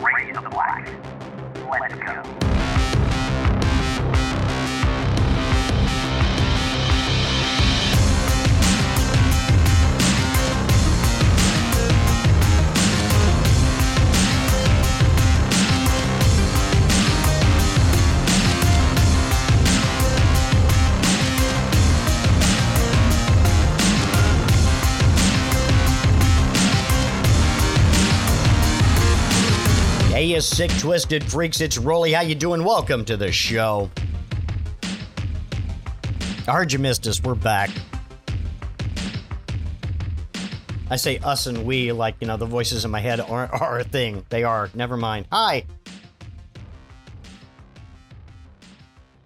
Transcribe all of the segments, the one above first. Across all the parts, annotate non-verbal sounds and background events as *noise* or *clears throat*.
Raise the Black. Let's go. Hey, you sick, twisted freaks! It's Roley. How you doing? Welcome to the show. I heard you missed us. We're back. I say us and we like you know the voices in my head are, *laughs* are a thing. They are. Never mind. Hi.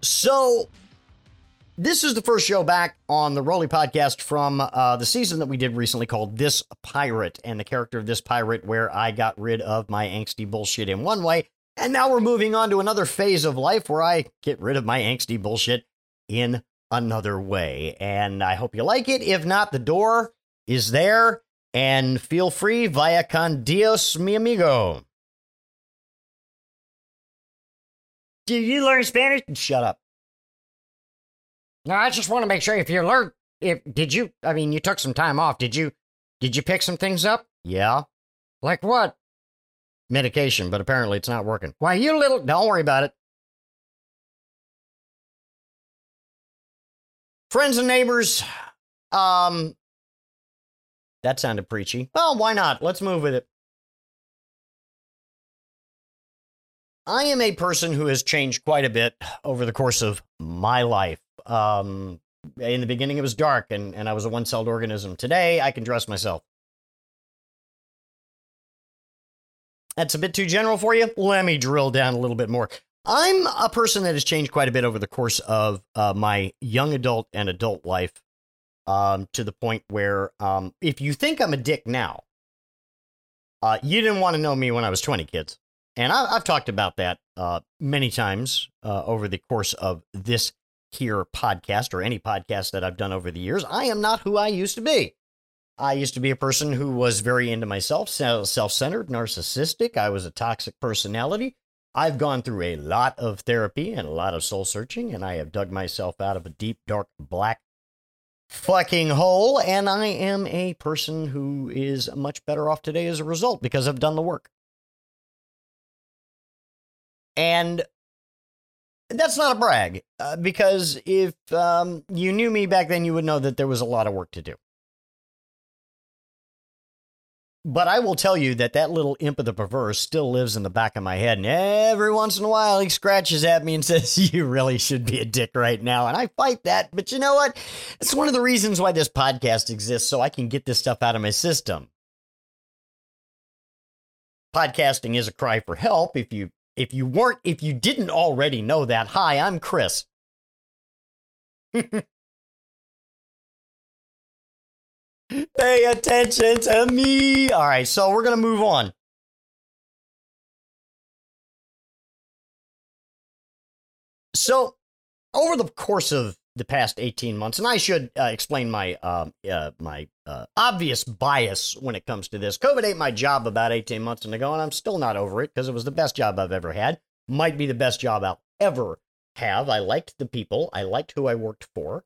So, this is the first show back on the Roley podcast from uh, the season that we did recently called This Pirate and the character of this pirate, where I got rid of my angsty bullshit in one way. And now we're moving on to another phase of life where I get rid of my angsty bullshit in another way. And I hope you like it. If not, the door is there. And feel free via con Dios, mi amigo. Did you learn Spanish? Shut up. No, I just want to make sure if you learned, if did you? I mean, you took some time off. Did you? Did you pick some things up? Yeah. Like what? Medication, but apparently it's not working. Why, you little. Don't worry about it. Friends and neighbors. Um. That sounded preachy. Well, why not? Let's move with it. I am a person who has changed quite a bit over the course of my life. Um, in the beginning, it was dark and, and I was a one celled organism. Today, I can dress myself. That's a bit too general for you. Let me drill down a little bit more. I'm a person that has changed quite a bit over the course of uh, my young adult and adult life um, to the point where um, if you think I'm a dick now, uh, you didn't want to know me when I was 20, kids. And I, I've talked about that uh, many times uh, over the course of this here podcast or any podcast that I've done over the years. I am not who I used to be. I used to be a person who was very into myself, self centered, narcissistic. I was a toxic personality. I've gone through a lot of therapy and a lot of soul searching, and I have dug myself out of a deep, dark, black fucking hole. And I am a person who is much better off today as a result because I've done the work. And that's not a brag, uh, because if um, you knew me back then, you would know that there was a lot of work to do. But I will tell you that that little imp of the perverse still lives in the back of my head. And every once in a while, he scratches at me and *laughs* says, You really should be a dick right now. And I fight that. But you know what? It's one of the reasons why this podcast exists, so I can get this stuff out of my system. Podcasting is a cry for help. If you if you weren't if you didn't already know that, hi, I'm Kris. *laughs* Pay attention to me. All right, so we're going to move on. So, over the course of the past 18 months, and I should uh, explain my uh, uh, my uh, obvious bias when it comes to this. COVID ate my job about 18 months ago, and I'm still not over it because it was the best job I've ever had. Might be the best job I'll ever have. I liked the people, I liked who I worked for,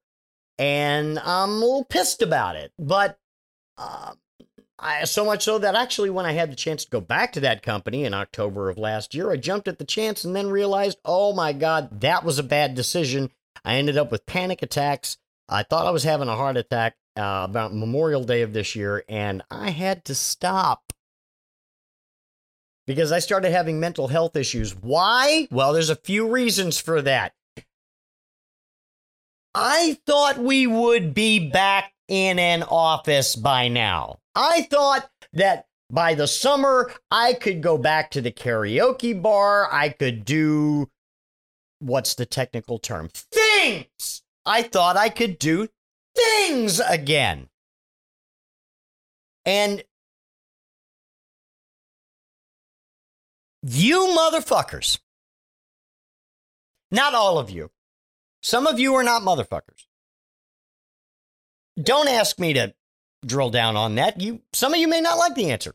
and I'm a little pissed about it. But uh, I, so much so that actually, when I had the chance to go back to that company in October of last year, I jumped at the chance and then realized, oh my God, that was a bad decision. I ended up with panic attacks. I thought I was having a heart attack uh, about Memorial Day of this year, and I had to stop because I started having mental health issues. Why? Well, there's a few reasons for that. I thought we would be back in an office by now. I thought that by the summer I could go back to the karaoke bar. I could do what's the technical term? Things. I thought I could do things again. And you motherfuckers, not all of you, some of you are not motherfuckers. Don't ask me to drill down on that. You some of you may not like the answer.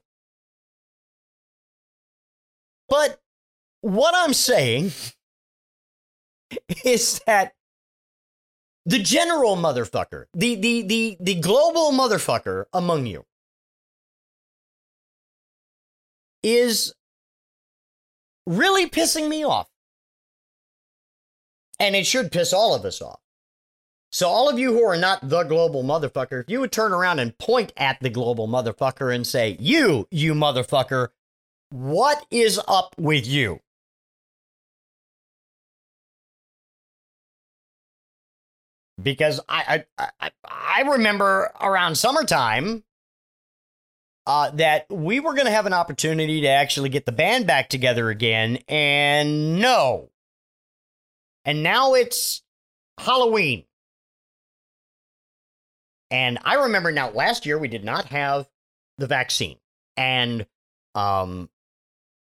But what I'm saying *laughs* is that the general motherfucker, the the the the global motherfucker among you is really pissing me off. And it should piss all of us off. So, all of you who are not the global motherfucker, if you would turn around and point at the global motherfucker and say, You, you motherfucker, what is up with you? Because I I, I, remember around summertime uh, that we were going to have an opportunity to actually get the band back together again, and no. And now it's Halloween. And I remember now last year we did not have the vaccine. And um,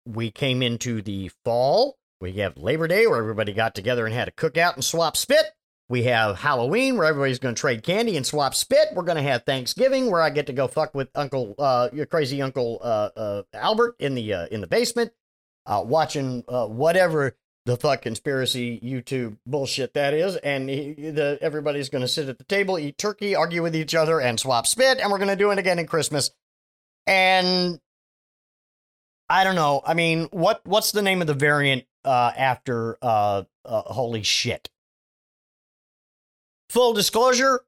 we came into the fall. We have Labor Day where everybody got together and had a cookout and swap spit. We have Halloween where everybody's going to trade candy and swap spit. We're going to have Thanksgiving where I get to go fuck with Uncle, uh, your crazy Uncle uh, uh, Albert in the uh, in the basement, uh, watching uh, whatever the fuck conspiracy YouTube bullshit that is, and he, the everybody's going to sit at the table, eat turkey, argue with each other, and swap spit, and we're going to do it again in Christmas. And I don't know. I mean, what what's the name of the variant after holy shit? Full disclosure,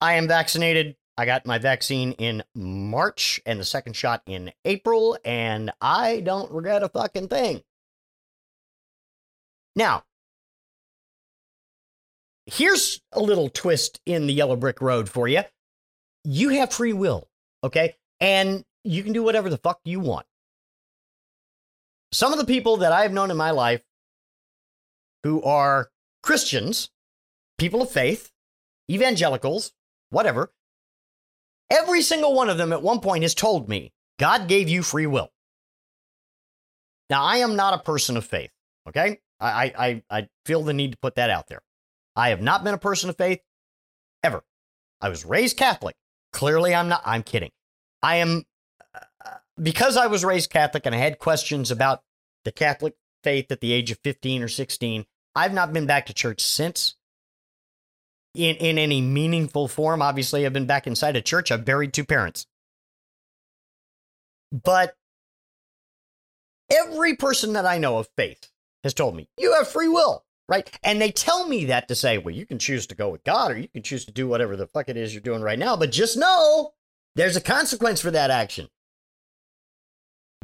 I am vaccinated. I got my vaccine in March and the second shot in April, and I don't regret a fucking thing. Now, here's a little twist in the yellow brick road for you. You have free will, okay? And you can do whatever the fuck you want. Some of the people that I've known in my life who are Christians, people of faith, evangelicals, whatever, every single one of them at one point has told me God gave you free will. Now, I am not a person of faith, okay? I, I, I feel the need to put that out there. I have not been a person of faith ever. I was raised Catholic. Clearly, I'm not. I'm kidding. I am, uh, because I was raised Catholic and I had questions about the Catholic faith at the age of 15 or 16. I've not been back to church since in, in any meaningful form. Obviously, I've been back inside a church. I've buried two parents. But every person that I know of faith has told me, you have free will, right? And they tell me that to say, well, you can choose to go with God or you can choose to do whatever the fuck it is you're doing right now. But just know there's a consequence for that action.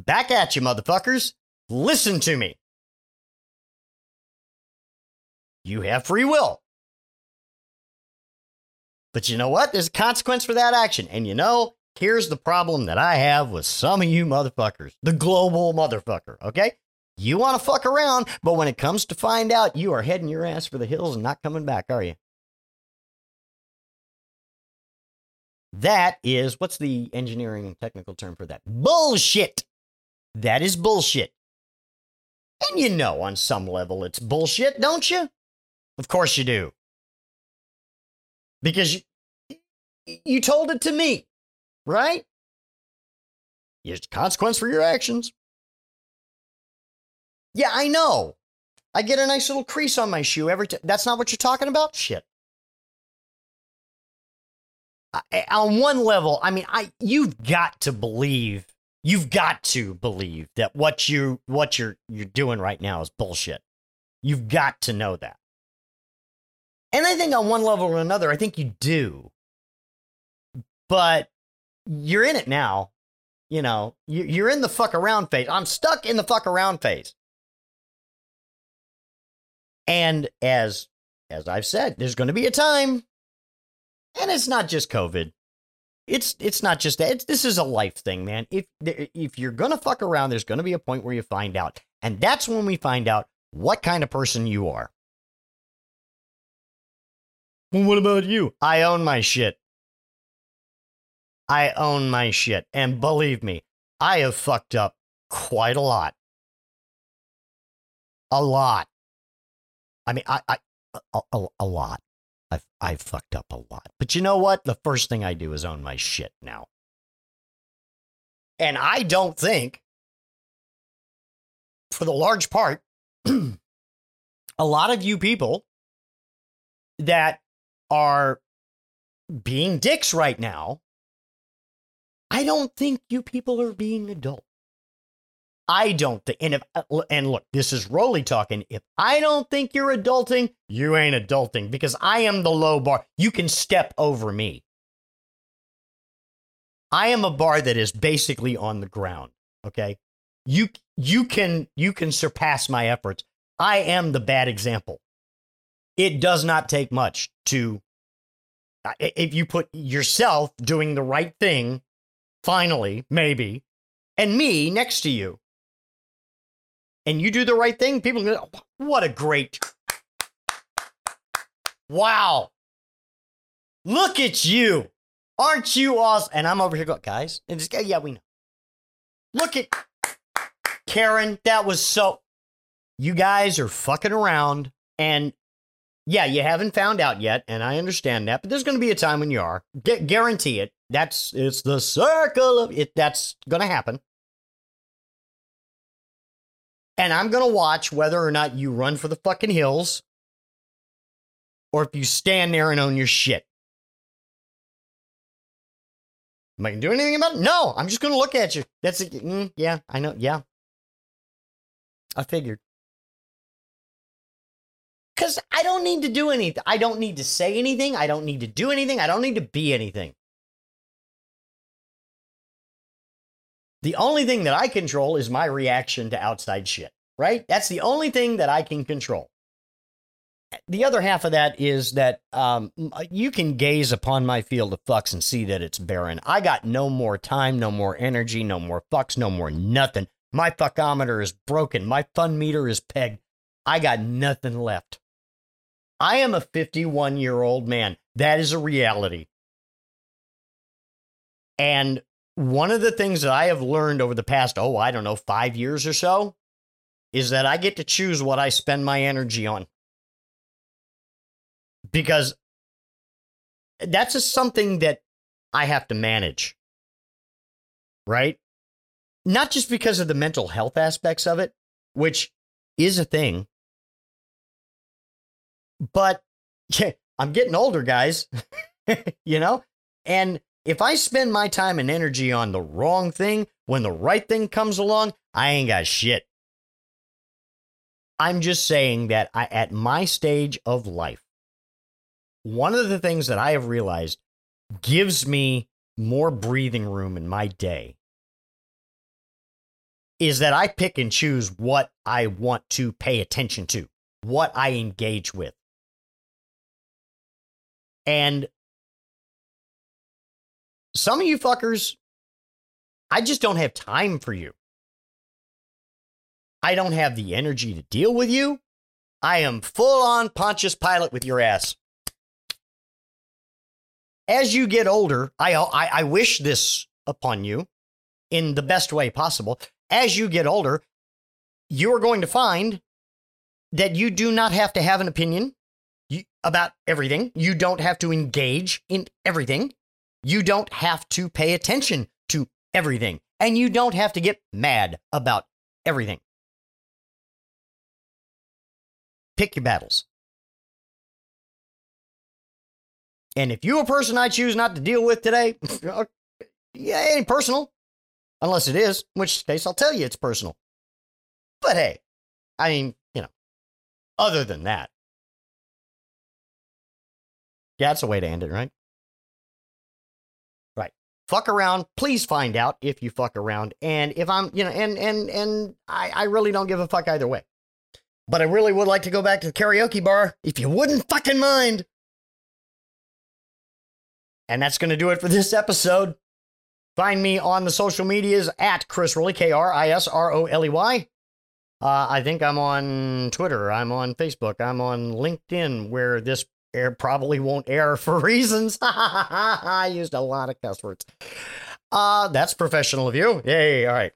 Back at you, motherfuckers. Listen to me. You have free will. But you know what? There's a consequence for that action. And you know, here's the problem that I have with some of you motherfuckers the global motherfucker, okay? You want to fuck around, but when it comes to find out, you are heading your ass for the hills and not coming back, are you? That is, what's the engineering and technical term for that? Bullshit. That is bullshit. And you know, on some level, it's bullshit, don't you? Of course you do. Because you, you told it to me, right? There's consequence for your actions. Yeah, I know. I get a nice little crease on my shoe every time. That's not what you're talking about? Shit. I, on one level, I mean, I you've got to believe, you've got to believe that what you what you're you're doing right now is bullshit. You've got to know that. And I think on one level or another, I think you do. But you're in it now. You know, you're in the fuck around phase. I'm stuck in the fuck around phase. And as as I've said, there's going to be a time, and it's not just COVID. It's it's not just that. It's, this is a life thing, man. If if you're gonna fuck around, there's going to be a point where you find out, and that's when we find out what kind of person you are. Well, what about you? I own my shit. I own my shit, and believe me, I have fucked up quite a lot. A lot. I mean, I, I a, a, a lot. I've I've fucked up a lot. But you know what? The first thing I do is own my shit now. And I don't think for the large part, *clears throat* a lot of you people that are being dicks right now, I don't think you people are being adult. I don't think, and if uh, and look, this is Roley talking. If I don't think you're adulting, you ain't adulting because I am the low bar. You can step over me. I am a bar that is basically on the ground. Okay, you you can you can surpass my efforts. I am the bad example. It does not take much to uh, if you put yourself doing the right thing, finally, maybe, and me next to you and you do the right thing, people go, what a great. Wow. Look at you. Aren't you awesome? And I'm over here going, guys, and just, yeah, we know. Look at Karen. That was so. You guys are fucking around. And yeah, you haven't found out yet. And I understand that. But there's going to be a time when you are. Gu- guarantee it. That's, it's the circle of it. That's going to happen. And I'm going to watch whether or not you run for the fucking hills or if you stand there and own your shit. Am I going to do anything about it? No, I'm just going to look at you. That's it. Mm, yeah, I know. Yeah. I figured. Because I don't need to do anything. I don't need to say anything. I don't need to do anything. I don't need to be anything. The only thing that I control is my reaction to outside shit, right? That's the only thing that I can control. The other half of that is that um, you can gaze upon my field of fucks and see that it's barren. I got no more time, no more energy, no more fucks, no more nothing. My fuckometer is broken. My fun meter is pegged. I got nothing left. I am a 51 year old man. That is a reality. And one of the things that I have learned over the past, oh, I don't know, five years or so, is that I get to choose what I spend my energy on. Because that's just something that I have to manage. Right? Not just because of the mental health aspects of it, which is a thing, but *laughs* I'm getting older, guys. *laughs* you know? And if I spend my time and energy on the wrong thing, when the right thing comes along, I ain't got shit. I'm just saying that I, at my stage of life, one of the things that I have realized gives me more breathing room in my day is that I pick and choose what I want to pay attention to, what I engage with. And some of you fuckers, I just don't have time for you. I don't have the energy to deal with you. I am full on Pontius Pilate with your ass. As you get older, I, I, I wish this upon you in the best way possible. As you get older, you are going to find that you do not have to have an opinion about everything. You don't have to engage in everything. You don't have to pay attention to everything, and you don't have to get mad about everything. Pick your battles. And if you're a person I choose not to deal with today, *laughs* yeah, it ain't personal. Unless it is, in which case I'll tell you it's personal. But hey, I mean, you know, other than that, yeah, that's a way to end it, right? Right. Fuck around please find out if you fuck around and if i'm you know and and and i i really don't give a fuck either way but i really would like to go back to the karaoke bar if you wouldn't fucking mind and that's going to do it for this episode find me on the social medias at kris roley k-r-i-s-r-o-l-e-y uh, I think I'm on Twitter. I'm on Facebook. I'm on LinkedIn, where this air probably won't air *laughs* for reasons. *laughs* I used a lot of cuss words. Uh, that's professional of you. Yay, all right.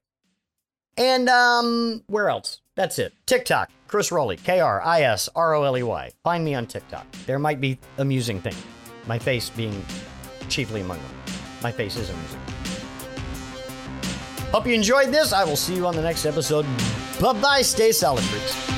And um, where else? That's it. TikTok, Kris Roley, K R I S R O L E Y. Find me on TikTok. There might be amusing things. My face being chiefly among them. My face is amusing. Hope you enjoyed this. I will see you on the next episode. Bye bye. Stay solid, freaks.